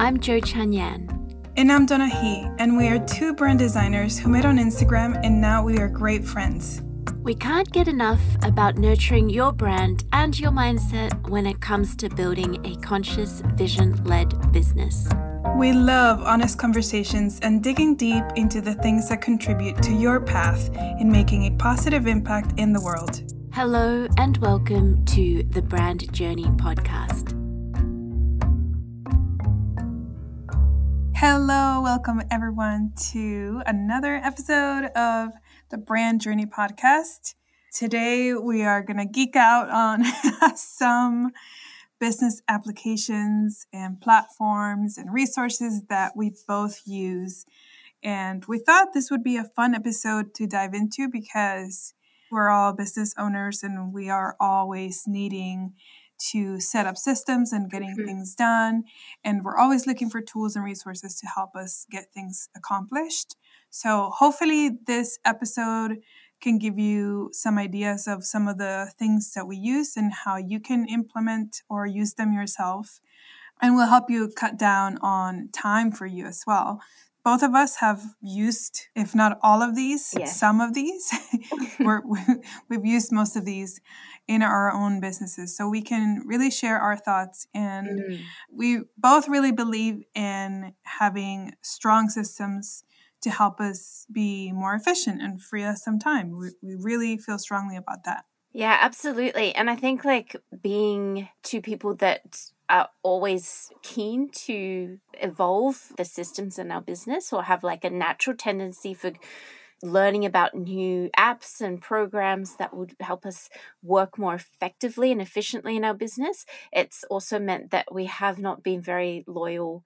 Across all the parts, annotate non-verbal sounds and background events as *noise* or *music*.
I'm Jo Chan Yan. And I'm Donna He, and we are two brand designers who met on Instagram and now we are great friends. We can't get enough about nurturing your brand and your mindset when it comes to building a conscious, vision led business. We love honest conversations and digging deep into the things that contribute to your path in making a positive impact in the world. Hello, and welcome to the Brand Journey Podcast. Hello, welcome everyone to another episode of the Brand Journey Podcast. Today we are going to geek out on *laughs* some business applications and platforms and resources that we both use. And we thought this would be a fun episode to dive into because we're all business owners and we are always needing to set up systems and getting mm-hmm. things done. And we're always looking for tools and resources to help us get things accomplished. So, hopefully, this episode can give you some ideas of some of the things that we use and how you can implement or use them yourself. And will help you cut down on time for you as well. Both of us have used, if not all of these, yes. some of these. *laughs* *laughs* We're, *laughs* we've used most of these in our own businesses. So we can really share our thoughts. And mm. we both really believe in having strong systems to help us be more efficient and free us some time. We, we really feel strongly about that. Yeah, absolutely. And I think like being two people that are always keen to evolve the systems in our business or have like a natural tendency for learning about new apps and programs that would help us work more effectively and efficiently in our business. It's also meant that we have not been very loyal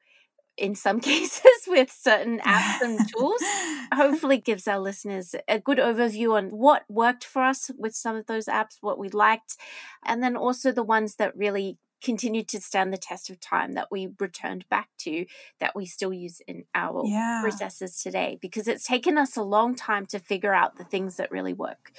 in some *laughs* cases with certain apps and tools *laughs* hopefully gives our listeners a good overview on what worked for us with some of those apps what we liked and then also the ones that really continued to stand the test of time that we returned back to that we still use in our yeah. processes today because it's taken us a long time to figure out the things that really work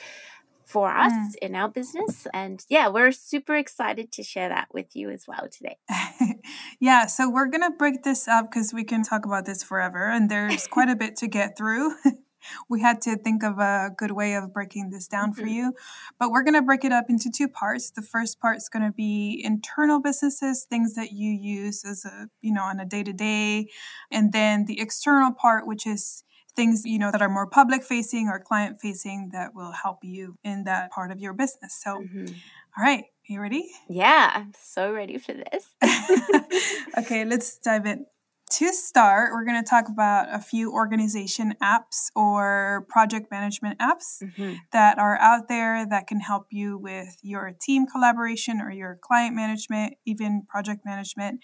for us mm. in our business. And yeah, we're super excited to share that with you as well today. *laughs* yeah, so we're going to break this up because we can talk about this forever and there's quite a bit to get through. *laughs* we had to think of a good way of breaking this down mm-hmm. for you. But we're going to break it up into two parts. The first part is going to be internal businesses, things that you use as a, you know, on a day to day. And then the external part, which is things you know that are more public facing or client facing that will help you in that part of your business. So mm-hmm. all right you ready? Yeah i'm so ready for this. *laughs* Okay let's dive in to start, we're going to talk about a few organization apps or project management apps mm-hmm. that are out there that can help you with your team collaboration or your client management, even project management.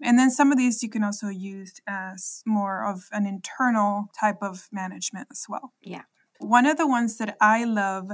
And then some of these you can also use as more of an internal type of management as well. Yeah. One of the ones that I love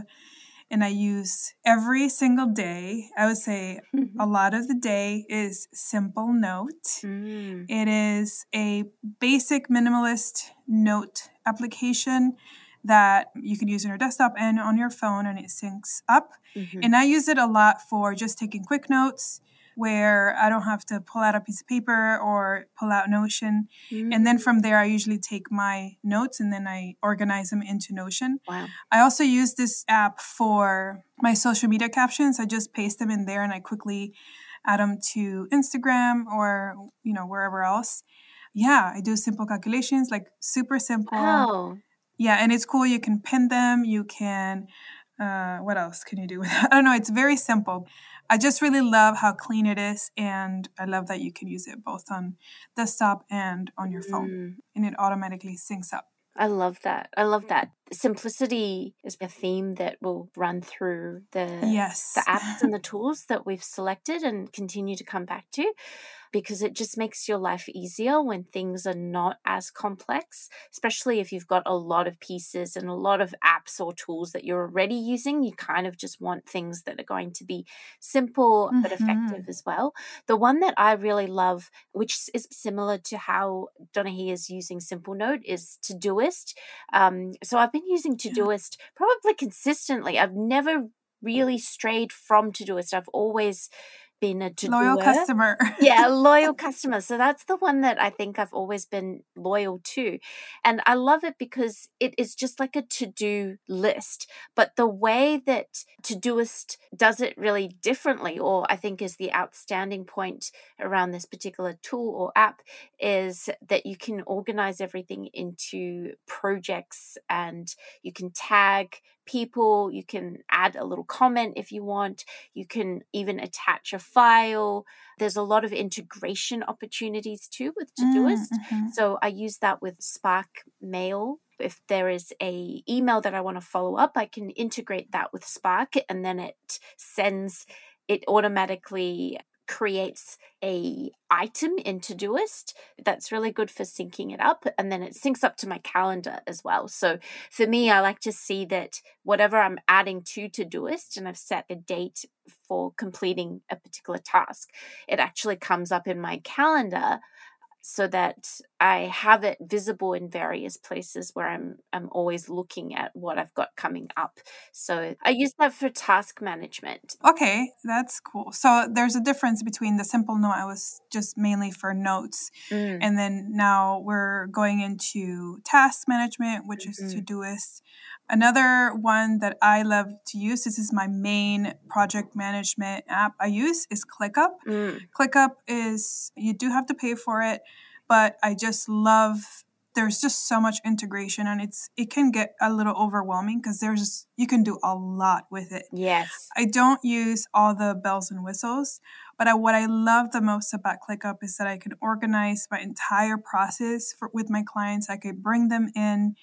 and I use every single day. I would say a *laughs* lot of the day is Simplenote. Mm. It is a basic minimalist note application that you can use on your desktop and on your phone, and it syncs up. Mm-hmm. And I use it a lot for just taking quick notes where I don't have to pull out a piece of paper or pull out Notion. Mm-hmm. And then from there, I usually take my notes and then I organize them into Notion. Wow. I also use this app for my social media captions. I just paste them in there and I quickly add them to Instagram or, you know, wherever else. Yeah, I do simple calculations, like super simple. Oh. Yeah, and it's cool. You can pin them. You can, uh, what else can you do with that? *laughs* I don't know. It's very simple. I just really love how clean it is, and I love that you can use it both on desktop and on your phone, mm. and it automatically syncs up. I love that. I love that. Simplicity is a theme that will run through the yes. the apps and the *laughs* tools that we've selected and continue to come back to because it just makes your life easier when things are not as complex, especially if you've got a lot of pieces and a lot of apps or tools that you're already using. You kind of just want things that are going to be simple mm-hmm. but effective as well. The one that I really love, which is similar to how Donna He is using Simplenote, is Todoist. Um, so I've been using Todoist probably consistently. I've never mm. really strayed from Todoist. I've always been a to loyal customer. yeah, *laughs* loyal customer. So that's the one that I think I've always been loyal to. And I love it because it is just like a to do list. But the way that Todoist does it really differently, or I think is the outstanding point around this particular tool or app, is that you can organize everything into projects and you can tag people. You can add a little comment if you want. You can even attach a file. There's a lot of integration opportunities too with Todoist. Mm, mm-hmm. So I use that with Spark Mail. If there is a email that I want to follow up, I can integrate that with Spark and then it sends it automatically creates a item in Todoist that's really good for syncing it up and then it syncs up to my calendar as well. So for me I like to see that whatever I'm adding to Todoist and I've set a date for completing a particular task, it actually comes up in my calendar so that I have it visible in various places where I'm I'm always looking at what I've got coming up. So I use that for task management. Okay, that's cool. So there's a difference between the Simplenote I was just mainly for notes mm. and then now we're going into task management which mm-hmm. is Todoist. Another one that I love to use, this is my main project management app I use, is ClickUp. Mm. ClickUp is, you do have to pay for it, but I just love there's just so much integration and it's it can get a little overwhelming because there's you can do a lot with it yes i don't use all the bells and whistles but I, what i love the most about clickup is that i can organize my entire process for, with my clients i could bring them in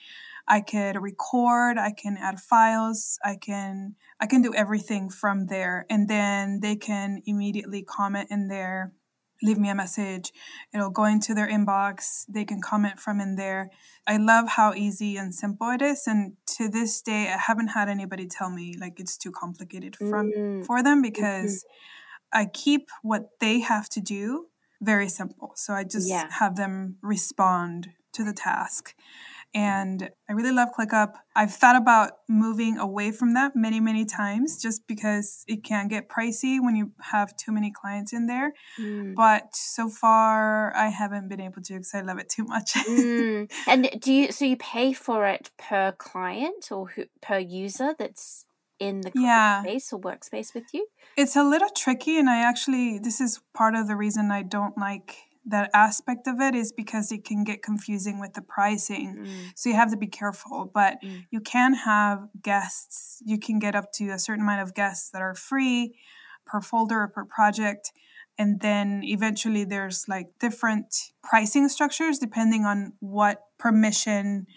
I could record, I can add files, I can I can do everything from there and then they can immediately comment in there, leave me a message. It'll go into their inbox. They can comment from in there. I love how easy and simple it is and to this day I haven't had anybody tell me like it's too complicated from mm. for them mm-hmm. because mm-hmm. I keep what they have to do very simple. So I just yeah. have them respond to the task and I really love ClickUp. I've thought about moving away from that many, many times just because it can get pricey when you have too many clients in there. Mm. But so far, I haven't been able to because I love it too much. mm. *laughs* And do you, so you pay for it per client or who, per user that's in the yeah. space or workspace with you? It's a little tricky. And I actually, this is part of the reason I don't like that aspect of it is because it can get confusing with the pricing. Mm. So you have to be careful. But mm. you can have guests, you can get up to a certain amount of guests that are free per folder or per project. And then eventually there's like different pricing structures depending on what permission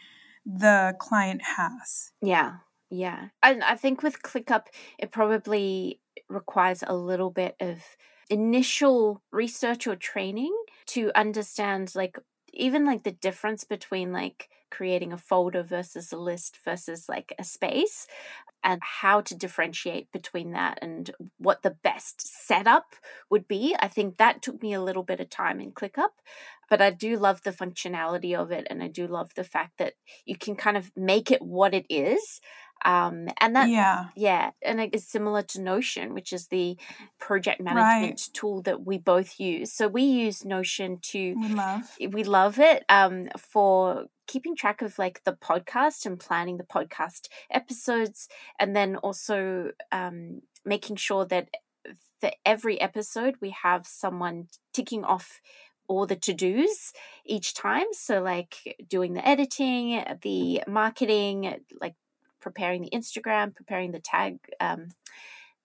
the client has. Yeah. Yeah. And I think with ClickUp, it probably requires a little bit of initial research or training to understand like even like the difference between like creating a folder versus a list versus like a space and how to differentiate between that and what the best setup would be. I think that took me a little bit of time in ClickUp, but I do love the functionality of it and I do love the fact that you can kind of make it what it is um, and that yeah yeah and it is similar to notion which is the project management right. tool that we both use so we use notion to we love we love it um, for keeping track of like the podcast and planning the podcast episodes and then also um, making sure that for every episode we have someone ticking off all the to dos each time. So, like doing the editing, the marketing, like preparing the Instagram, preparing the tag, um,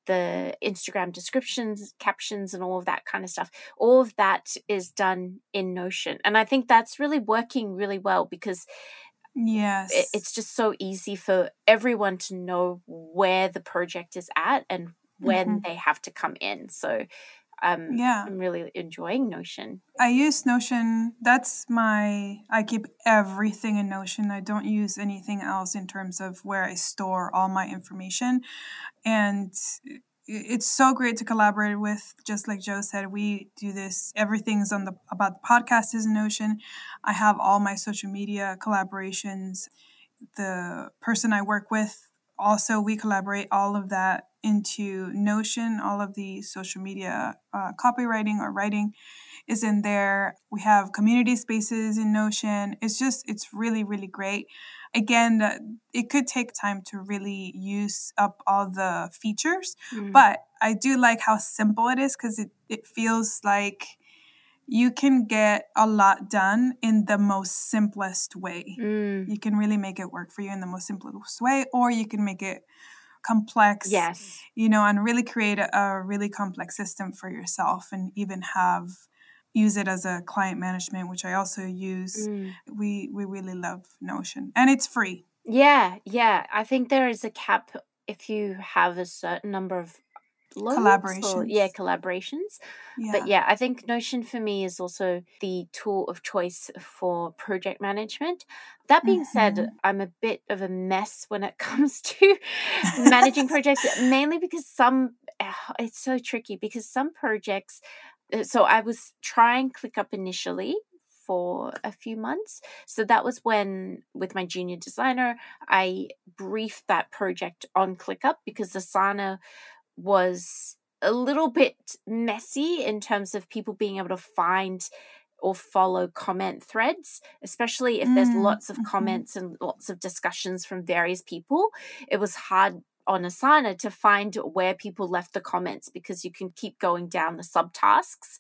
the Instagram descriptions, captions, and all of that kind of stuff. All of that is done in Notion. And I think that's really working really well because yes it's just so easy for everyone to know where the project is at and when mm-hmm. they have to come in so um, yeah. I'm really enjoying notion. I use notion that's my i keep everything in notion. I don't use anything else in terms of where i store all my information. And it's so great to collaborate with just like Jo said we do this everything's on the about the podcast is in notion. I have all my social media collaborations. The person i work with also we collaborate all of that into Notion. All of the social media uh, copywriting or writing is in there. We have community spaces in Notion. It's just, it's really, really great. Again, it could take time to really use up all the features, mm. but I do like how simple it is because it, it feels like you can get a lot done in the most simplest way. Mm. You can really make it work for you in the most simplest way, or you can make it complex. Yes. You know, and really create a, a really complex system for yourself and even have use it as a client management, which I also use. Mm. We we really love Notion. And it's free. Yeah, yeah. I think there is a cap if you have a certain number of collaborations. Or, yeah, collaborations. Yeah. But yeah, I think Notion for me is also the tool of choice for project management. That being mm-hmm. said, I'm a bit of a mess when it *laughs* comes to managing projects, mainly because some, ah, it's so tricky because some projects, uh, so I was trying ClickUp initially for a few months. So that was when, with my junior designer, I briefed that project on ClickUp because Asana was a little bit messy in terms of people being able to find or follow comment threads, especially if there's mm, lots of mm-hmm. comments and lots of discussions from various people. It was hard on Asana to find where people left the comments because you can keep going down the subtasks.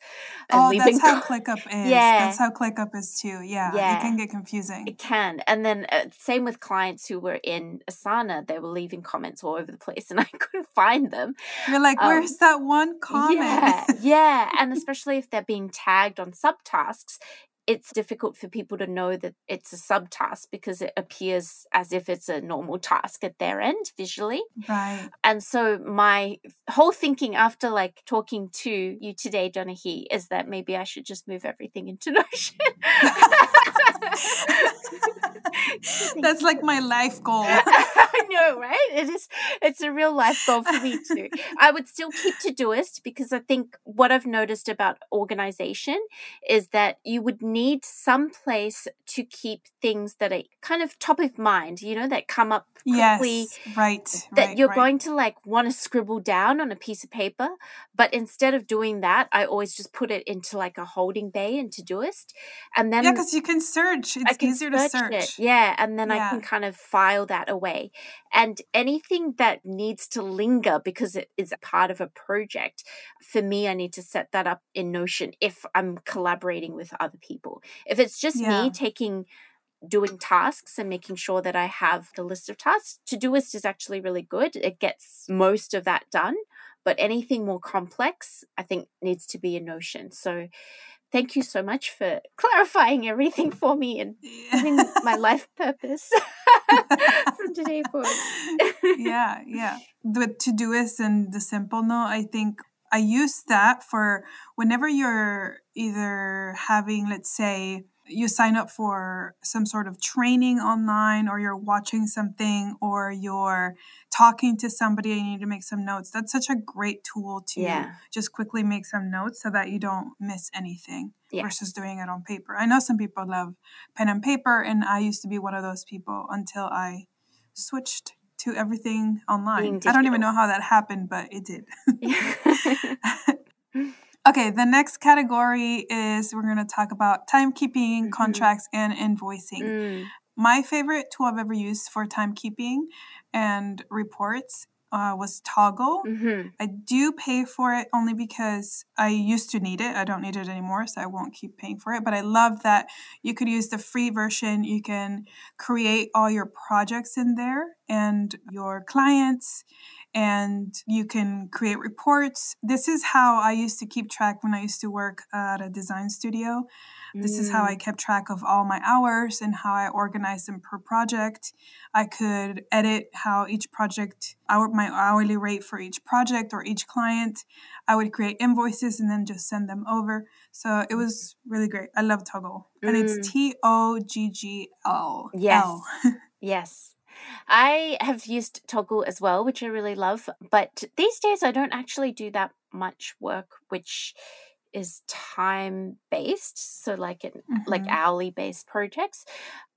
oh, that's how *laughs* ClickUp is. Yeah. That's how ClickUp is too. Yeah. yeah. It can get confusing. It can. And then uh, same with clients who were in Asana, they were leaving comments all over the place and *laughs* I couldn't find them. You're like, um, where's that one comment? Yeah. yeah. and *laughs* especially if they're being tagged on subtasks, it's difficult for people to know that it's a subtask because it appears as if it's a normal task at their end visually. Right. And so my whole thinking after like talking to you today, Donna He, is that maybe I should just move everything into *laughs* Notion. *laughs* *laughs* That's like my life goal. *laughs* I know, right? It is it's a real life goal for me too. I would still keep Todoist because I think what I've noticed about organization is that you would need some place to keep things that are kind of top of mind, you know, that come up quickly. Yes, right. That right, you're right. going to like want to scribble down on a piece of paper. But instead of doing that, I always just put it into like a holding bay in Todoist. And then Yeah, because you can search. It's easier search to search. It. Yeah. And then yeah. I can kind of file that away. And anything that needs to linger because it is a part of a project, for me, I need to set that up in Notion if I'm collaborating with other people. If it's just yeah. me taking doing tasks and making sure that I have the list of tasks. Todoist is actually really good. It gets most of that done, but anything more complex, I think needs to be a Notion. So thank you so much for clarifying everything for me and giving *laughs* my life purpose *laughs* from today *laughs* forward. yeah, yeah. The Todoist and the Simplenote, I think I use that for whenever you're either having, let's say, you sign up for some sort of training online or you're watching something or you're talking to somebody and you need to make some notes that's such a great tool to yeah. just quickly make some notes so that you don't miss anything yeah. versus doing it on paper i know some people love pen and paper and i used to be one of those people until i switched to everything online i don't even know how that happened but it did *laughs* *laughs* *laughs* Okay, the next category is we're going to talk about timekeeping, mm-hmm. contracts, and invoicing. Mm. My favorite tool I've ever used for timekeeping and reports uh, was Toggl. Mm-hmm. I do pay for it only because I used to need it. I don't need it anymore, so I won't keep paying for it. But I love that you could use the free version. You can create all your projects in there and your clients and you can create reports. This is how I used to keep track when I used to work at a design studio. This is how I mm. kept track of all my hours and how I organized them per project. I could edit how each project, our, my hourly rate for each project or each client. I would create invoices and then just send them over. So it was really great. I love Toggl. And it's mm. T O G G L. Yes. *laughs* yes. I have used Toggl as well, which I really love. But these days, I don't actually do that much work, which is time based, so like an, Mhm. like hourly based projects,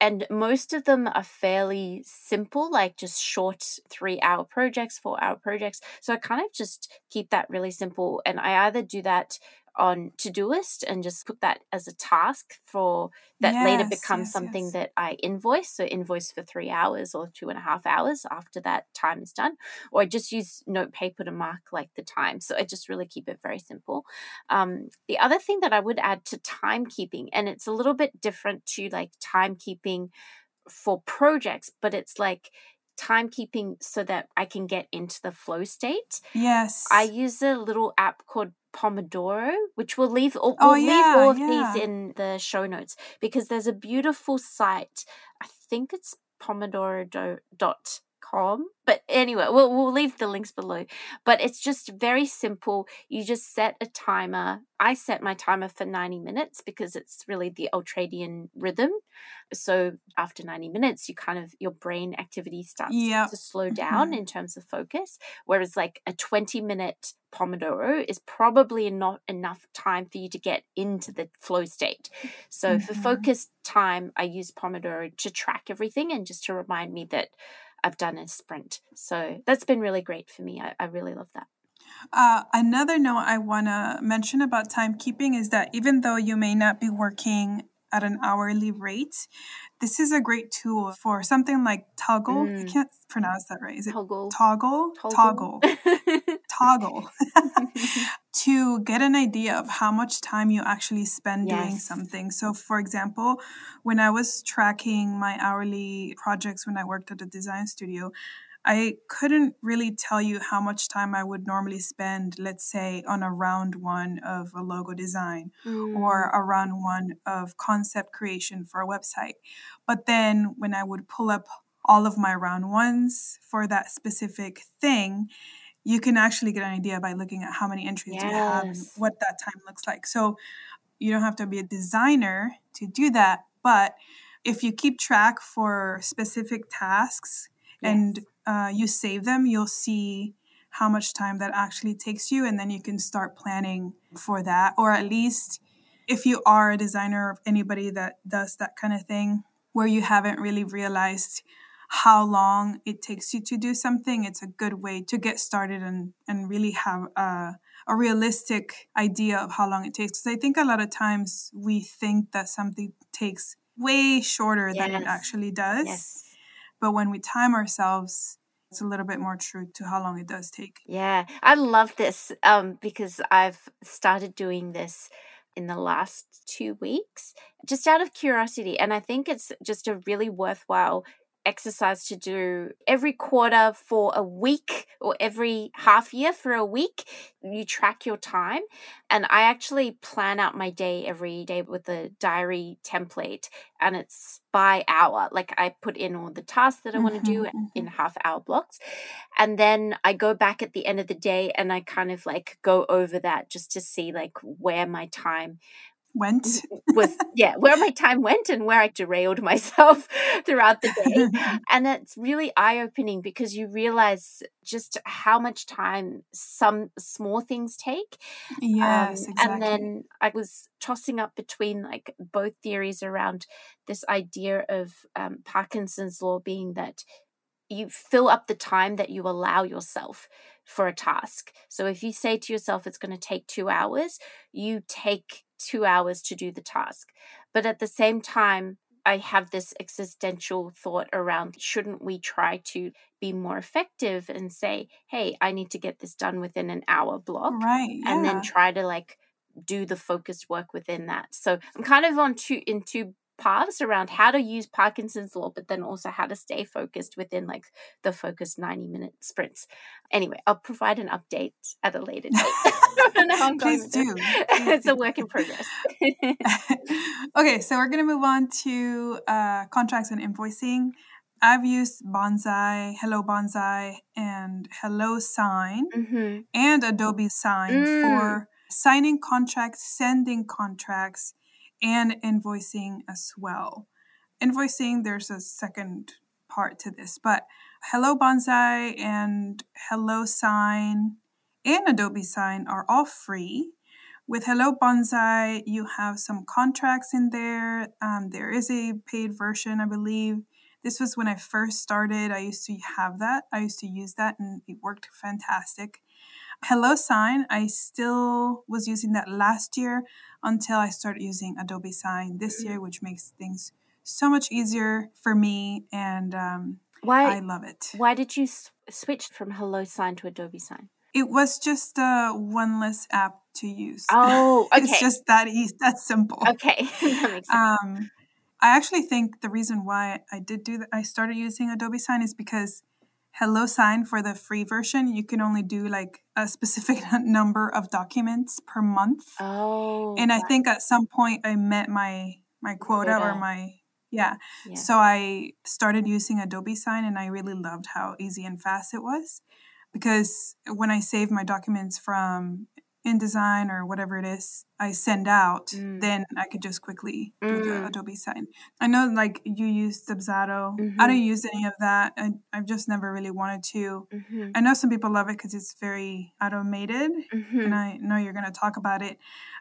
and most of them are fairly simple, like just short three hour projects, four hour projects. So I kind of just keep that really simple, and I either do that on Todoist and just put that as a task for that later Yes, becomes yes, something yes. that I invoice. So invoice for three hours or two and a half hours after that time is done. Or I just use note paper to mark like the time. So I just really keep it very simple. Um, the other thing that I would add to timekeeping, and it's a little bit different to like timekeeping for projects, but it's like timekeeping so that I can get into the flow state. Yes. I use a little app called Pomodoro, which we'll leave all, Oh, we'll leave yeah, all of yeah. these in the show notes because there's a beautiful site. I think it's But anyway, we'll, we'll leave the links below. But it's just very simple. You just set a timer. I set my timer for 90 minutes because it's really the ultradian rhythm. So after 90 minutes, you kind of, your brain activity starts Yep. to slow down Mhm. in terms of focus. Whereas like a 20 minute Pomodoro is probably not enough time for you to get into the flow state. So for Mhm. focused time, I use Pomodoro to track everything and just to remind me that I've done a sprint. So that's been really great for me. I, I really love that. Uh, another note I want to mention about timekeeping is that even though you may not be working at an hourly rate, this is a great tool for something like Toggl. I Mm. can't pronounce that right. Is it Toggle. Toggle? Toggle. Toggle. *laughs* *laughs* to get an idea of how much time you actually spend doing something. So, for example, when I was tracking my hourly projects when I worked at a design studio, I couldn't really tell you how much time I would normally spend, let's say, on a round one of a logo design or Mm, a round one of concept creation for a website. But then when I would pull up all of my round ones for that specific thing, you can actually get an idea by looking at how many entries you have and what that time looks like. So you don't have to be a designer to do that, but if you keep track for specific tasks and Yes. Uh, you save them, you'll see how much time that actually takes you, and then you can start planning for that. Or at least, if you are a designer or anybody that does that kind of thing, where you haven't really realized how long it takes you to do something, it's a good way to get started and, and really have a, a realistic idea of how long it takes. Because I think a lot of times we think that something takes way shorter than it actually does. Yes. But when we time ourselves, it's a little bit more true to how long it does take. Yeah, I love this um, because I've started doing this in the last two weeks just out of curiosity. And I think it's just a really worthwhile exercise to do every quarter for a week or every half year for a week. You track your time. And I actually plan out my day every day with a diary template and it's by hour. Like I put in all the tasks that I want to mm-hmm, do in mm-hmm. half hour blocks. And then I go back at the end of the day and I kind of like go over that just to see like where my time Went. was yeah where my time went and where i derailed myself *laughs* throughout the day *laughs* and it's really eye-opening because you realize just how much time some small things take yes, um, exactly. and then i was tossing up between like both theories around this idea of um, parkinson's law being that you fill up the time that you allow yourself for a task so if you say to yourself it's going to take two hours you take two hours to do the task but at the same time I have this existential thought around shouldn't we try to be more effective and say, hey, I need to get this done within an hour block right. Yeah. and then try to like do the focused work within that. So I'm kind of on two in two paths around how to use Parkinson's law, but then also how to stay focused within like the focused 90 minute sprints. Anyway, I'll provide an update at a later date. *laughs* *laughs* I don't know how I'm Please do. *laughs* it's a work in progress. okay, so we're going to move on to uh, contracts and invoicing. I've used Bonsai, Hello Bonsai, and Hello Sign hmm and Adobe Sign Mm. for signing contracts, sending contracts, and invoicing as well. Invoicing, there's a second part to this, but Hello Bonsai and Hello Sign and Adobe Sign are all free. with Hello Bonsai, you have some contracts in there. Um, there is a paid version, I believe. This was when I first started. I used to have that. I used to use that and it worked fantastic. HelloSign, I still was using that last year until I started using Adobe Sign this year, which makes things so much easier for me and um, Why I love it. why did you s- switch from Hello Sign to Adobe Sign? It was just a one less app to use. Oh, *laughs* okay. it's just that easy, that simple. Okay, *laughs* that makes sense. Um, I actually think the reason why I did do that, I started using Adobe Sign is because Hello Sign for the free version, you can only do like a specific *laughs* number of documents per month. oh, and I think at some point I met my my quota or my yeah. yeah. So I started using Adobe Sign and I really loved how easy and fast it was because when I save my documents from InDesign or whatever it is I send out, Mm. then I could just quickly do the Mm. Adobe Sign. I know like you use Dubsado. I Mhm. don't use any of that. I, I've just never really wanted to. Mhm, I know some people love it because it's very automated mhm. and I know you're going to talk about it.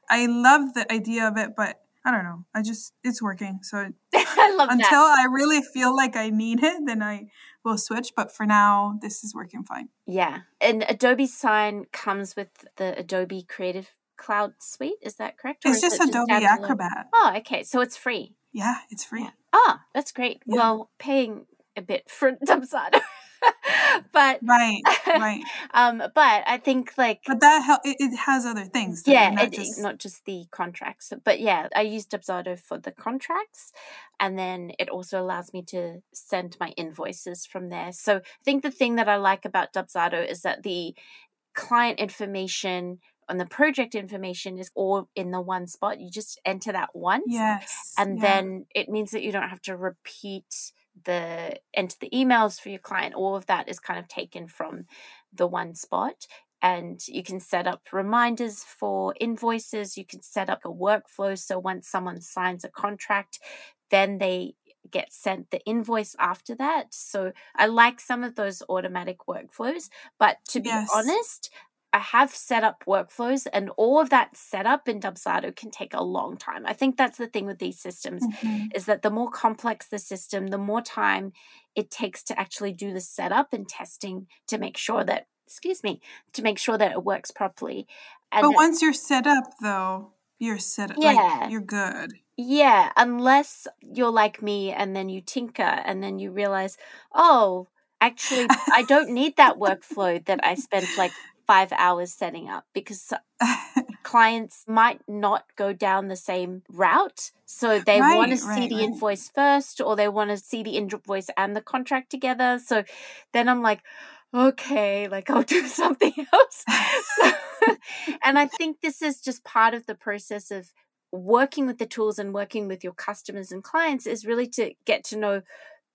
I love the idea of it, but I don't know. I just it's working. So *laughs* I love that. until I really feel like I need it, then I will switch. But for now, this is working fine. Yeah. And Adobe Sign comes with the Adobe Creative Cloud Suite. Is that correct? Or It's just it Adobe standalone? Acrobat. Oh, okay. So it's free. Yeah, it's free. Yeah. Ah, that's great. Yeah. Well, paying a bit for *laughs* Dubsado. *laughs* but Right, right. *laughs* um but I think like But that hel- it, it has other things. that are yeah, not it, just not just the contracts. But yeah, I use Dubsado for the contracts, and then it also allows me to send my invoices from there. So I think the thing that I like about Dubsado is that the client information and the project information is all in the one spot. You just enter that once, yes, and yeah. then it means that you don't have to repeat the enter the emails for your client. All of that is kind of taken from the one spot. And you can set up reminders for invoices. You can set up a workflow. So once someone signs a contract, then they get sent the invoice after that. So I like some of those automatic workflows. But to be Yes. honest, I have set up workflows, and all of that setup in Dubsado can take a long time. I think that's the thing with these systems Mhm. is that the more complex the system, the more time it takes to actually do the setup and testing to make sure that, excuse me, to make sure that it works properly. And But once you're set up, though, you're set. up. Yeah. Like you're good. yeah, unless you're like me and then you tinker and then you realize, oh, actually, I don't need that workflow that I spent like five hours setting up because *laughs* clients might not go down the same route. So they want to Right, see right, the right. invoice first, or they want to see the invoice and the contract together. So then I'm like, okay, like I'll *laughs* do something else. So, *laughs* and I think this is just part of the process of working with the tools and working with your customers and clients is really to get to know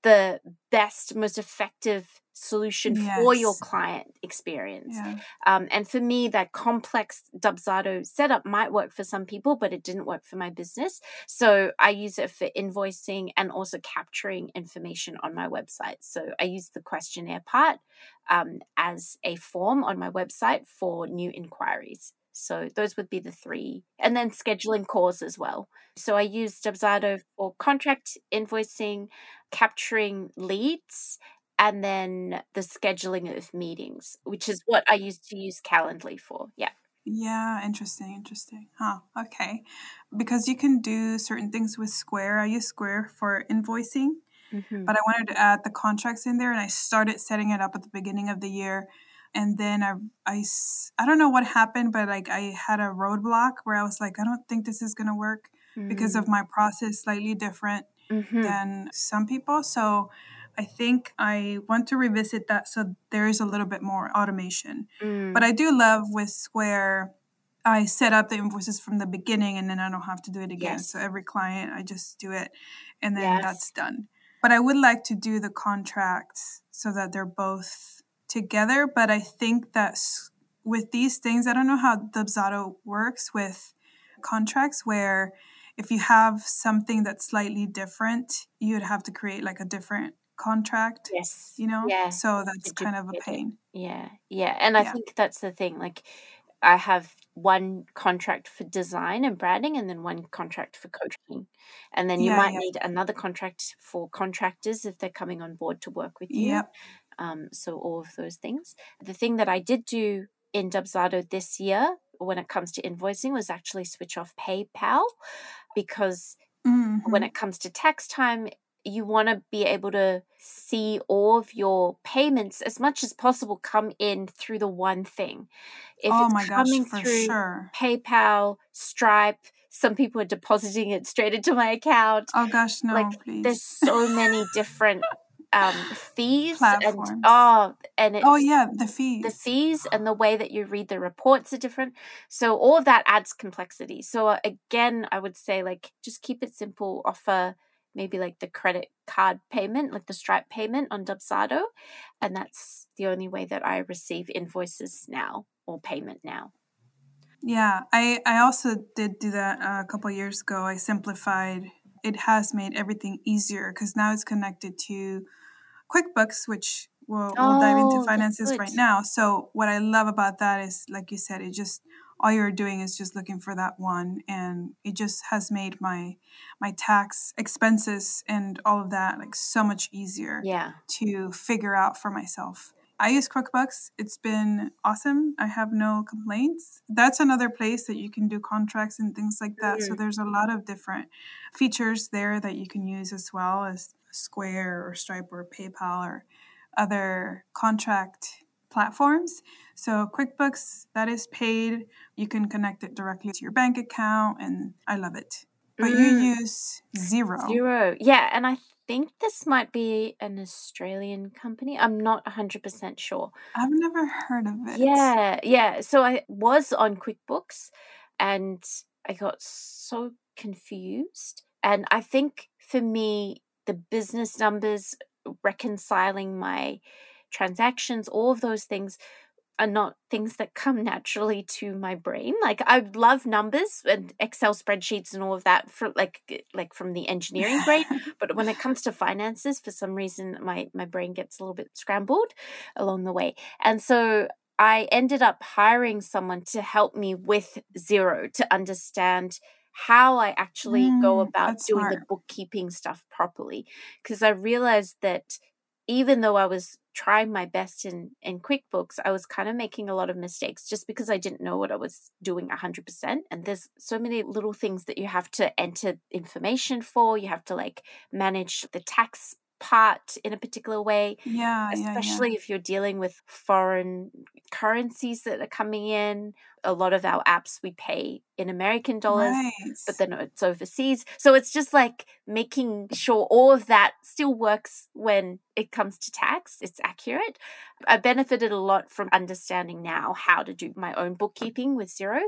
the best, most effective solution for your client experience. yeah. Um, and for me, that complex Dubsado setup might work for some people, but it didn't work for my business. So I use it for invoicing and also capturing information on my website. So I use the questionnaire part um, as a form on my website for new inquiries. So those would be the three, and then scheduling calls as well. So I use Dubsado for contract invoicing, capturing leads, and then the scheduling of meetings, which is what I used to use Calendly for. Yeah. Yeah, interesting, interesting. Huh, okay. Because you can do certain things with Square. I use Square for invoicing, Mhm. but I wanted to add the contracts in there and I started setting it up at the beginning of the year. And then I, I, I don't know what happened, but like I had a roadblock where I was like, I don't think this is going to work because of my process slightly different Mhm. than some people. So I think I want to revisit that so there is a little bit more automation. Mm. But I do love with Square, I set up the invoices from the beginning and then I don't have to do it again. Yes. So every client, I just do it and then Yes. that's done. But I would like to do the contracts so that they're both together. But I think that with these things, I don't know how the Dubsado works with contracts where if you have something that's slightly different, you'd have to create like a different contract, yes. you know? Yeah. So that's kind of a pain. Yeah. Yeah. And I Yeah. think that's the thing. Like, I have one contract for design and branding and then one contract for coaching. And then you Yeah, might yeah. need another contract for contractors if they're coming on board to work with you. Yep. Um, so all of those things. The thing that I did do in Dubsado this year when it comes to invoicing was actually switch off PayPal because when Mhm. it comes to tax time, you want to be able to see all of your payments as much as possible come in through the one thing. If Oh it's my gosh, coming for through sure. PayPal, Stripe, some people are depositing it straight into my account. Oh gosh, no, like please. there's so many *laughs* different um fees and oh and it's Oh yeah, the fees, the fees. and the way that you read the reports are different. So all of that adds complexity. So again, I would say like just keep it simple. Offer maybe like the credit card payment, like the Stripe payment on Dubsado, and that's the only way that I receive invoices now or payment now. Yeah, I I also did do that uh, a couple years ago. I simplified. It has made everything easier because now it's connected to QuickBooks, which we'll, we'll dive into Oh, finances right now. So what I love about that is, like you said, it just all you're doing is just looking for that one, and it just has made my my tax expenses and all of that like so much easier Yeah. to figure out for myself. I use QuickBooks. It's been awesome. I have no complaints. That's another place that you can do contracts and things like that. So Mm. there's a lot of different features there that you can use as well as Square or Stripe or PayPal or other contract platforms. So QuickBooks that is paid. You can connect it directly to your bank account and I love it. But you Mm. use Xero. Xero. Yeah, and I think this might be an Australian company. I'm not 100% sure. I've never heard of it. Yeah, yeah. So I was on QuickBooks and I got so confused. And I think for me, the business numbers, reconciling my transactions, all of those things are not things that come *laughs* naturally to my brain. Like I love numbers and Excel spreadsheets and all of that for like like from the engineering brain, *laughs* but when it comes to finances for some reason my my brain gets a little bit scrambled along the way. And so I ended up hiring someone to help me with Xero to understand how I actually go Mm, about that's doing the bookkeeping stuff properly. Because I realized that even though I was trying my best in, in QuickBooks, I was kind of making a lot of mistakes just because I didn't know what I was doing 100%. And there's so many little things that you have to enter information for. You have to like manage the tax part in a particular way Yeah, yeah, yeah. especially if you're dealing with foreign currencies that are coming in. A lot of our apps we pay in American dollars, Right. but then it's overseas. So it's just like making sure all of that still works when it comes to tax. It's accurate. I benefited a lot from understanding now how to do my own bookkeeping with Xero.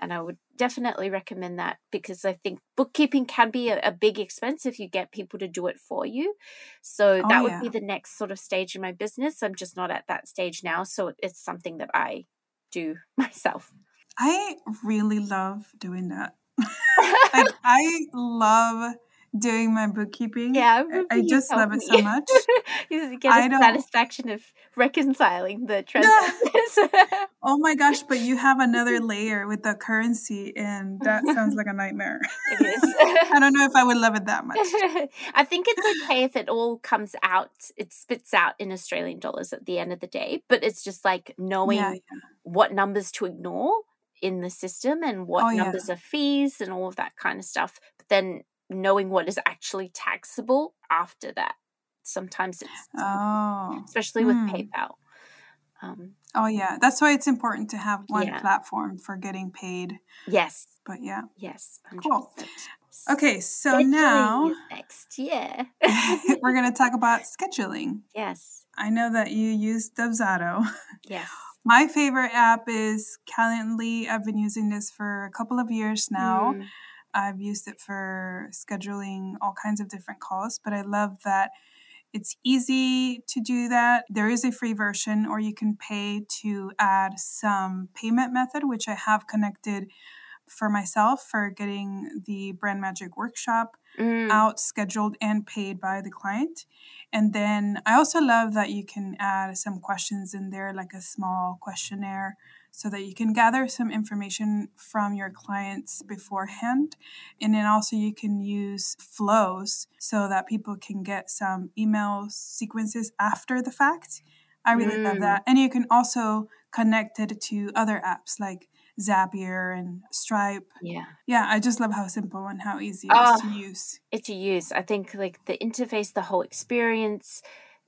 And I would definitely recommend that because I think bookkeeping can be a, a big expense if you get people to do it for you. So Oh, that would be the next sort of stage in my business. I'm just not at that stage now. So it's something that I do *laughs* myself. I really love doing that. *laughs* *laughs* like I love doing my bookkeeping. yeah, I I, remember I you just love told it so much. *laughs* you get I don't- satisfaction of reconciling the *laughs* transactions. *laughs* Oh my gosh, but you have another layer with the currency and that sounds like a nightmare. it is. I don't know if I would love it that much. I think it's okay if it all comes out, it spits out in Australian dollars at the end of the day, but it's just like knowing Yeah, yeah. what numbers to ignore in the system and what Oh, yeah. numbers are fees and all of that kind of stuff. But then knowing what is actually taxable after that. Sometimes it's, Oh. especially with Hmm. PayPal. Um, Oh yeah. That's why it's important to have one Yeah. platform for getting paid. yes, But yeah. yes. Cool. 100%. Okay, so Scheduling now next. Yeah. *laughs* we're gonna talk about scheduling. yes. I know that you use Dubsado. *laughs* Yes. My favorite app is Calendly. I've been using this for a couple of years now. Mm, I've used it for scheduling all kinds of different calls, but I love that it's easy to do that. There is a free version, or you can pay to add some payment method, which I have connected for myself for getting the Brand Magic workshop mm, out, scheduled, and paid by the client. And then I also love that you can add some questions in there, like a small questionnaire. So that you can gather some information from your clients beforehand. And then also you can use flows so that people can get some email sequences after the fact. I really mm. love that. And you can also connect it to other apps like Zapier and Stripe. Yeah. Yeah, I just love how simple and how easy it is uh, to use. It's to use. I think like the interface, the whole experience,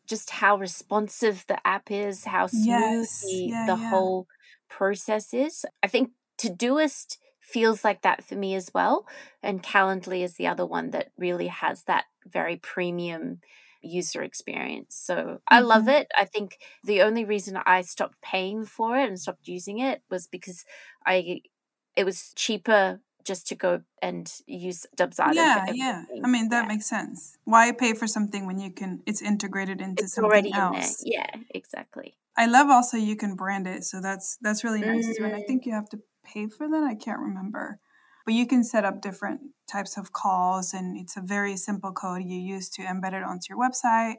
just how responsive the app is, how smooth yes. the, yeah, the yeah. whole process is. I think Todoist feels like that for me as well. And Calendly is the other one that really has that very premium user experience. So mm-hmm. I love mm-hmm. it. I think the only reason I stopped paying for it and stopped using it was because I it was cheaper just to go and use Dubsado. Yeah, yeah. I mean that yeah. makes sense. Why pay for something when you can? It's integrated into it's something else. Yeah, exactly. I love also you can brand it, so that's that's really nice mm. too. And I mm. think you have to pay for that. I can't remember, but you can set up different types of calls, and it's a very simple code you use to embed it onto your website.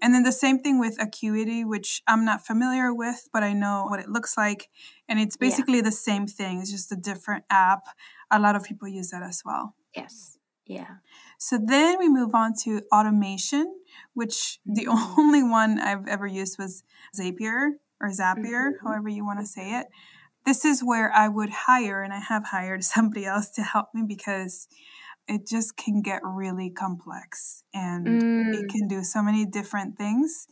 And then the same thing with Acuity, which I'm not familiar with, but I know what it looks like. And it's basically yeah. the same thing, it's just a different app. A lot of people use that as well. Yes. Yeah. So then we move on to automation, which mm-hmm. the *laughs* only one I've ever used was Zapier or Zapier, mm-hmm. however you want to say it. This is where I would hire, and I have hired *laughs* somebody else to help me because it just can get really complex and mm. it can do so many different things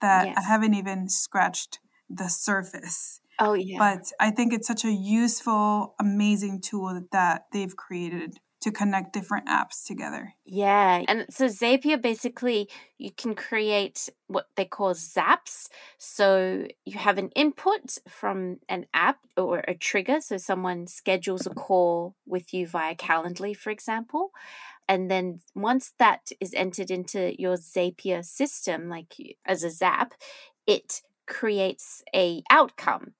that yes. I haven't even scratched the surface. Oh, yeah. But I think it's such a useful, amazing tool that they've created to connect different apps together. Yeah. And so Zapier basically you can create what they call zaps. So you have an input from an app or a trigger. So someone schedules a call with you via Calendly, for example. And then once that is entered into your Zapier system, like as a zap, it creates a outcome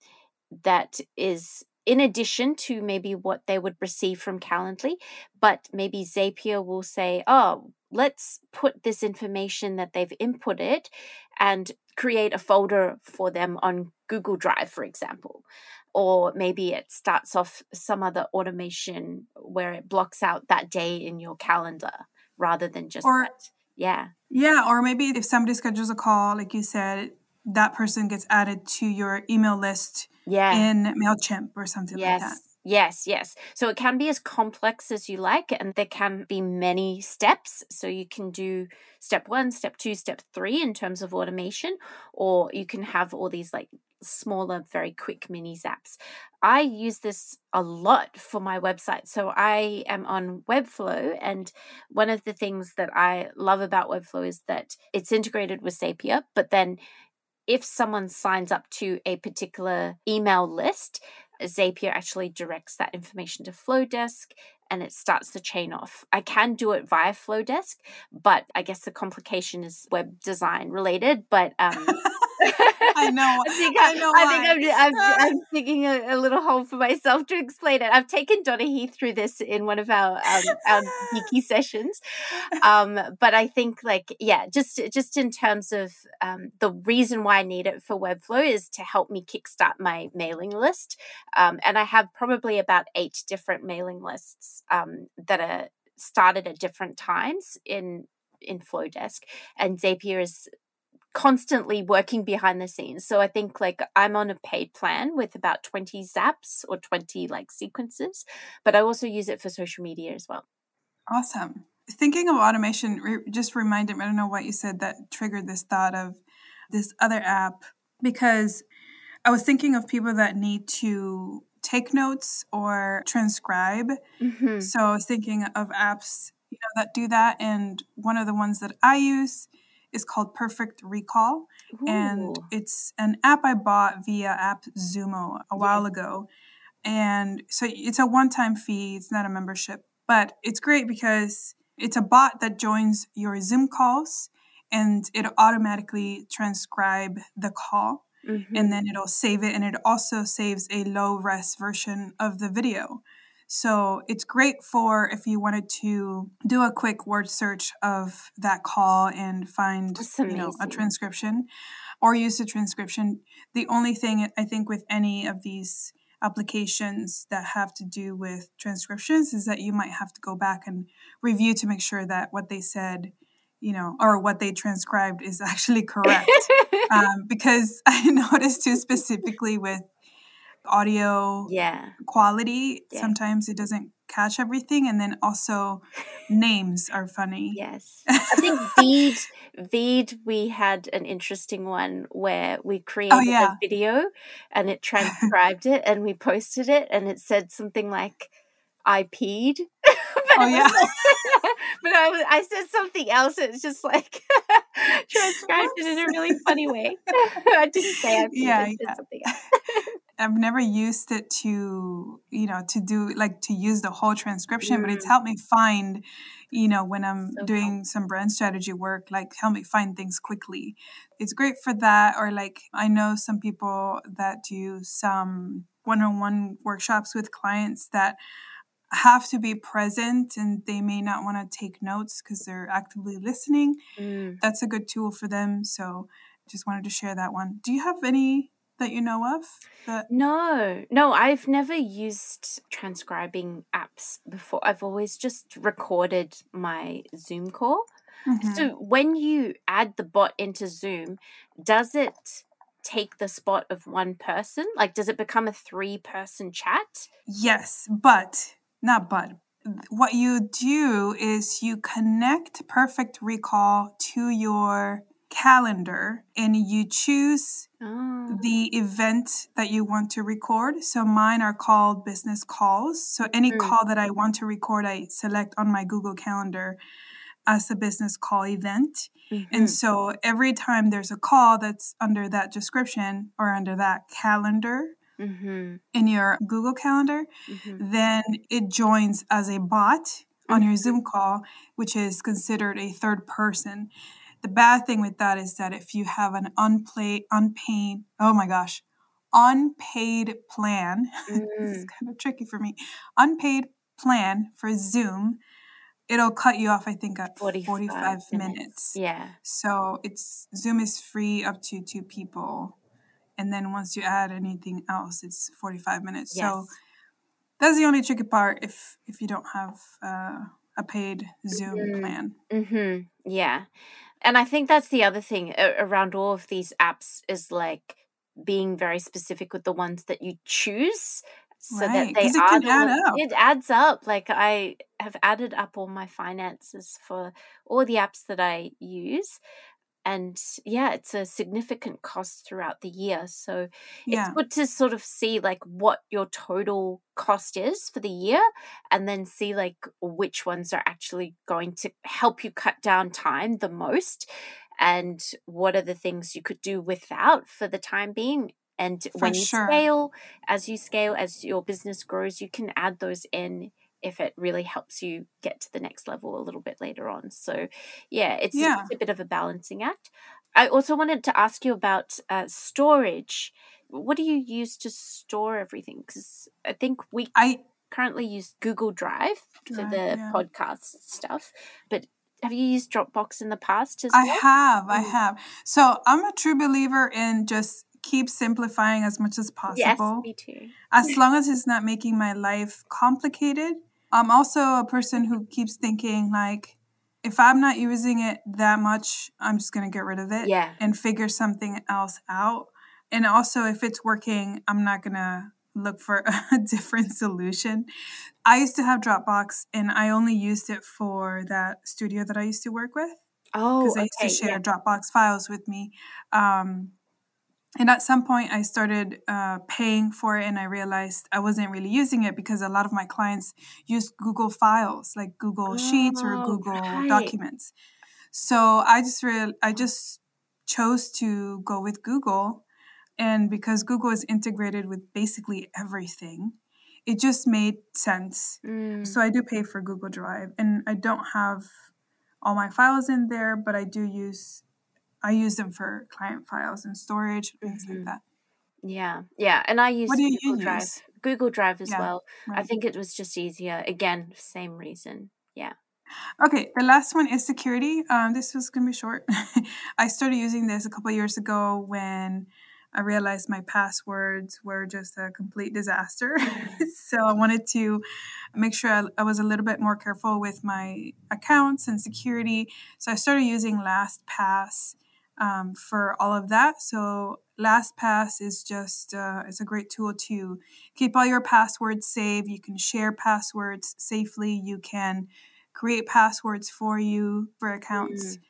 that is in addition to maybe what they would receive from Calendly, but maybe Zapier will say, oh, let's put this information that they've inputted and create a folder for them on Google Drive, for example. Or maybe it starts off some other automation where it blocks out that day in your calendar rather than just or, that. Yeah. Yeah. Or maybe if somebody schedules a call, like you said, that person gets added to your email list yeah. in MailChimp or something yes. like that. Yes, yes. Yes. So it can be as complex as you like, and there can be many steps. So you can do step one, step two, step three in terms of automation, or you can have all these like smaller, very quick mini zaps. I use this a lot for my website. So I am on Webflow, and one of the things that I love about Webflow is that it's integrated with Zapier, but then if someone signs up to a particular email list, Zapier actually directs that information to Flodesk and it starts the chain off. I can do it via Flodesk, but I guess the complication is web design related. But um, *laughs* I know. I think, I, know I think I'm, I'm, I'm *laughs* digging a, a, little hole for myself to explain it. I've taken Donna He through this in one of our um, our geeky *laughs* sessions, um, but I think like yeah, just just in terms of um, the reason why I need it for Webflow is to help me kickstart my mailing list, um, and I have probably about eight different mailing lists um, that are started at different times in in Flodesk, and Zapier is constantly working behind the scenes. So I think like I'm on a paid plan with about 20 zaps or 20 like sequences, but I also use it for social media as well. Awesome. Thinking of automation re- just reminded me, I don't know what you said that triggered this thought of this other app because I was thinking of people that need to take notes or transcribe. Mm-hmm. So I was thinking of apps you know that do that and one of the ones that I use is called Perfect Recall. Ooh. And it's an app I bought via AppSumo a while yeah. ago. And so it's a one time fee, it's not a membership, but it's great because it's a bot that joins your Zoom calls and it automatically transcribe the call mm-hmm. and then it'll save it and it also saves a low res version of the video. So it's great for if you wanted to do a quick word search of that call and find you know a transcription. or use a transcription. The only thing I think with any of these applications that have to do with transcriptions is that you might have to go back and review to make sure that what they said you know or what they transcribed is *laughs* actually correct *laughs* um, because *laughs* i noticed too specifically with audio yeah quality Yeah. sometimes it doesn't catch everything and then also *laughs* names are funny Yes. I think Veed, Veed, we had an interesting one where we oh, created Oh, yeah. a video and it *laughs* transcribed it and we posted it and it said something like, I peed. *laughs* but Oh, yeah. but I, was, I said something else. It's just like transcribed it in a really funny way. I didn't say I peed. Yeah, I said yeah. something else. I've never used it to, you know, to do like to use the whole transcription, but it's Mm. helped me find, you know, when I'm So doing some brand strategy work, like help me find things quickly. It's great for that. Or like I know some people that do some one-on-one workshops with clients that have to be present and they may not want to take notes because they're actively listening. Mm. That's a good tool for them. So just wanted to share that one. Do you have any that you know of that No, no, I've never used transcribing apps before. I've always just recorded my Zoom call. Mhm. So when you add the bot into Zoom, does it take the spot of one person? Like, does it become a three person chat? Yes, but not but. What you do is you connect Perfect Recall to your calendar and you choose Oh, the event that you want to record. So mine are called business calls. So any Mm. call that I want to record, I select on my Google Calendar as a business call event. And mhm. so every time there's a call that's under that description or under that calendar Mhm, in your Google Calendar, mhm. then it joins as a bot on your Mhm. Zoom call, which is considered a third person. The bad thing with that is that if you have an unpaid, unpaid, oh my gosh, unpaid plan, *laughs* this is Mm. kind of tricky for me, unpaid plan for Zoom, it'll cut you off, I think, at 45 45 minutes. minutes. Yeah. So it's Zoom is free up to two people. And then once you add anything else, it's 45 minutes. So that's the only tricky part if if you don't have uh, a paid Zoom Mm. plan. Mm-hmm. Yeah. And I think that's the other thing around all of these apps is like being very specific with the ones that you choose so that Right, they 'cause it are add it adds up like i have added up all my finances for all the apps that i use and yeah it's a significant cost throughout the year so Yeah. it's good to sort of see like what your total cost is for the year and then see like which ones are actually going to help you cut down time the most and what are the things you could do without for the time being and For when you sure. scale as you scale as your business grows you can add those in if it really helps you get to the next level a little bit later on so yeah it's Yeah. a bit of a balancing act i also wanted to ask you about uh, storage what do you use to store everything because i think we I currently use google drive for Drive, the yeah. podcast stuff but have you used dropbox in the past as I well have, I Mm. have. So I'm a true believer in just keep simplifying as much as possible. yes me too as *laughs* long as it's not making my life complicated. I'm also a person who keeps thinking like if I'm not using it that much, I'm just going to get rid of it yeah and figure something else out. And also if it's working, I'm not going to look for *laughs* a different solution. I used to have Dropbox and I only used it for that studio that I used to work with oh because used okay to share yeah. Dropbox files with me. Um, and at some point, I started uh, paying for it, and I realized I wasn't really using it because a lot of my clients use Google Files, like Google Sheets or Oh, Google right. Documents. So I just real I just chose to go with Google, and because Google is integrated with basically everything, it just made sense. Mm, So I do pay for Google Drive, and I don't have all my files in there, but I do use I use them for client files and storage, things Mhm. like that. yeah yeah and i use What do you google drive use? google drive as Yeah, well i think it was just easier again same reason yeah Okay, the last one is security. Um, this was gonna be short. *laughs* I started using this a couple years ago when I realized my passwords were just a complete disaster. *laughs* so I wanted to make sure I, I, was a little bit more careful with my accounts and security. So I started using LastPass um, for all of that. So LastPass is just uh, it's a great tool to keep all your passwords safe. You can share passwords safely. You can create passwords for you for accounts. Mm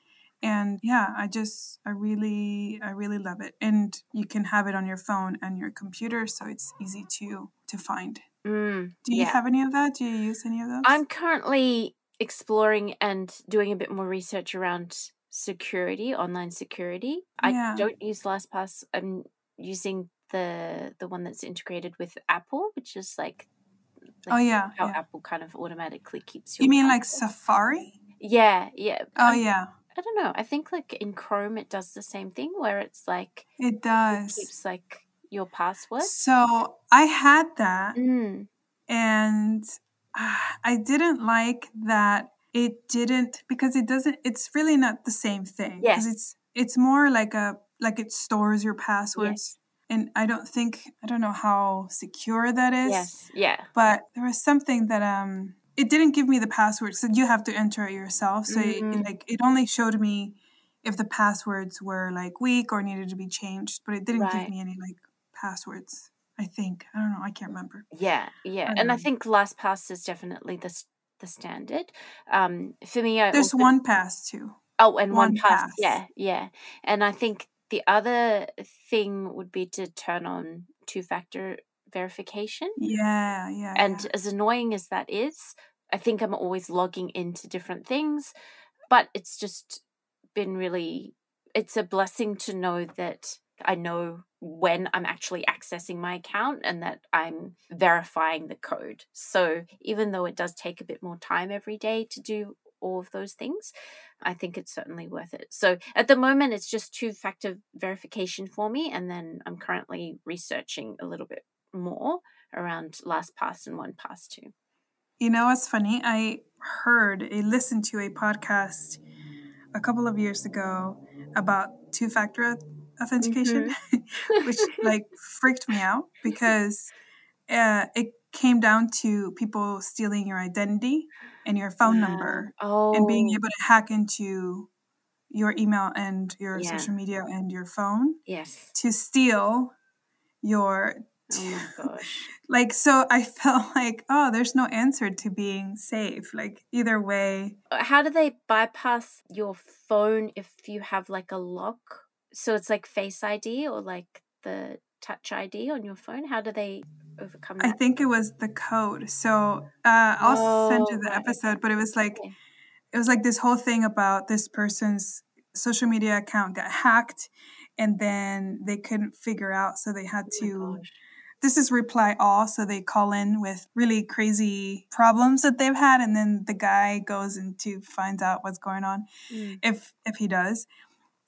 and yeah i just i really i really love it and you can have it on your phone and your computer so it's easy to to find mm, do you yeah. have any of that do you use any of those i'm currently exploring and doing a bit more research around security online security yeah. i don't use lastpass i'm using the the one that's integrated with apple which is like, like oh yeah how yeah. apple kind of automatically keeps you You mean like safari yeah yeah oh I'm, yeah I don't know. I think like in Chrome it does the same thing where it's like it does it keeps like your password. So I had that, mm. and uh, I didn't like that it didn't because it doesn't. It's really not the same thing. Yes, it's it's more like a like it stores your passwords. Yes. And I don't think I don't know how secure that is. Yes, yeah. But there was something that um it didn't give me the password so you have to enter it yourself so mm-hmm. it, like it only showed me if the passwords were like weak or needed to be changed but it didn't right. give me any like passwords i think i don't know i can't remember yeah yeah and i think lastpass is definitely the the standard um for me I there's also, 1Pass too oh and one, one pass. pass yeah yeah and i think the other thing would be to turn on two factor verification. Yeah, yeah. And yeah. as annoying as that is, I think I'm always logging into different things, but it's just been really it's a blessing to know that I know when I'm actually accessing my account and that I'm verifying the code. So even though it does take a bit more time every day to do all of those things, I think it's certainly worth it. So at the moment, it's just two factor verification for me. And then I'm currently researching a little bit more around LastPass and 1Pass too. You know what's funny? I heard, I listened to a podcast a couple of years ago about two factor authentication, mm-hmm. *laughs* which like freaked me out because uh, it came down to people stealing your identity and your phone yeah. number *gasps* oh. and being able to hack into your email and your yeah. social media and your phone. Yes. To steal your Oh my gosh. *laughs* like, so I *laughs* felt like, oh, there's no answer to being safe. Like, either way. Uh, how do they bypass your phone if you have like a lock? So it's like Face ID or like the Touch ID on your phone? How do they overcome that? I think it was the code. So uh, I'll oh, send you the right. episode, but it was like, okay. it was like this whole thing about this person's social media account got hacked and then they couldn't figure out so they had oh to this is reply all so they call in with really crazy problems that they've had and then the guy goes into finds out what's going on mm. if if he does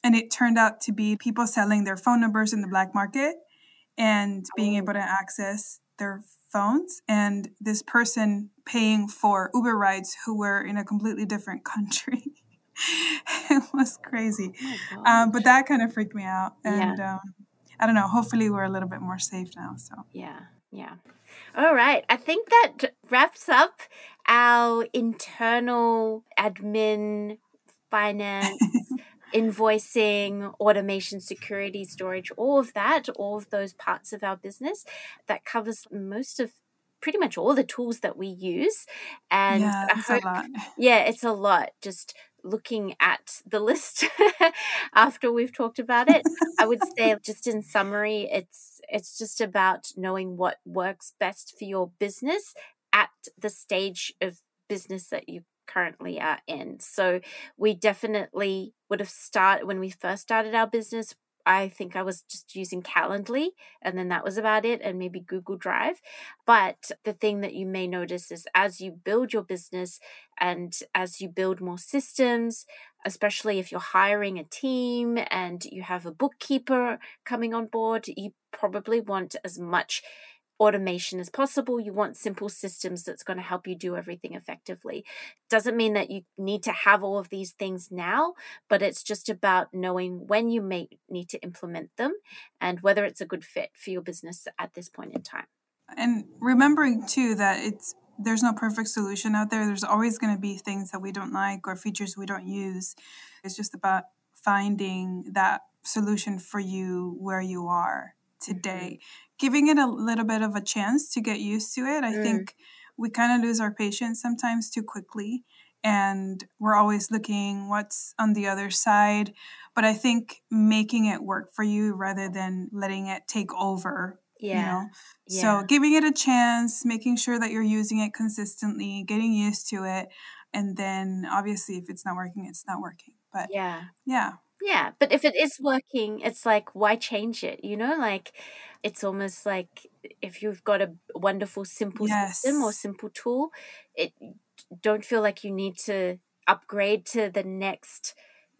and it turned out to be people selling their phone numbers in the black market and being oh. able to access their phones and this person paying for uber rides who were in a completely different *laughs* country it was crazy oh um, but that kind of freaked me out and yeah. um, I don't know. Hopefully, we're a little bit more safe now. So yeah, yeah. All right. I think that wraps up our internal admin, finance, *laughs* invoicing, automation, security, storage, all of that, all of those parts of our business. That covers most of pretty much all the tools that we use. And yeah, it's hope, a lot. Yeah, it's a lot. Just looking at the list *laughs* after we've talked about it i would say *laughs* just in summary it's it's just about knowing what works best for your business at the stage of business that you currently are in so we definitely would have started when we first started our business I think I was just using Calendly and then that was about it, and maybe Google Drive. But the thing that you may notice is as you build your business and as you build more systems, especially if you're hiring a team and you have a bookkeeper coming on board, you probably want as much automation as possible. You want simple systems that's going to help you do everything effectively. Doesn't mean that you need to have all of these things now, but it's just about knowing when you may need to implement them and whether it's a good fit for your business at this point in time. And remembering too that it's there's no perfect solution out there. There's always going to be things that we don't like or features we don't use. It's just about finding that solution for you where you are mm-hmm. today. Giving it a little bit of a chance to get used to it. I mm. think we kind of lose our patience sometimes too quickly and we're always looking what's on the other side. But I think making it work for you rather than letting it take over yeah. You know? Yeah. So giving it a chance, making sure that you're using it consistently, getting used to it. And then obviously if it's not working, it's not working. But yeah. Yeah. Yeah. But if it is working, it's like, why change it? You know, like it's almost like if you've got a wonderful, simple yes. system or simple tool, it don't feel like you need to upgrade to the next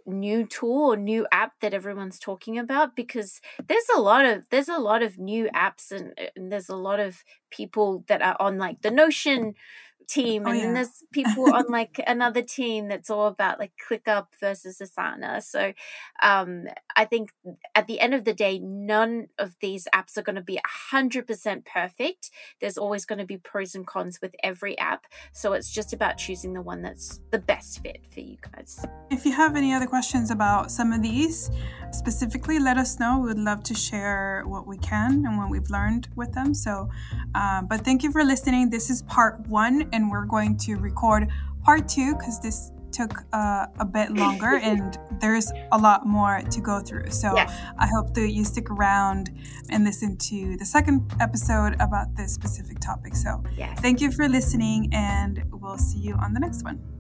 new tool or new app that everyone's talking about because there's a lot of there's a lot of new apps and, and there's a lot of people that are on like the notion team oh, and yeah. then there's *laughs* people on like another team that's all about like ClickUp versus asana. So um i think at the end of the day none of these apps are going to be 100% perfect. There's always going to be pros and cons with every app. So it's just about choosing the one that's the best fit for you guys. If you have any other questions about some of these specifically let us know. We would love to share what we can and what we've learned with them. So uh, but thank you for listening. This is part one and we're going to record part two because this took uh, a bit longer *laughs* and there's a lot more to go through. So yes. I hope that you stick around and listen to the second episode about this specific topic. So yes. thank you for listening and we'll see you on the next one.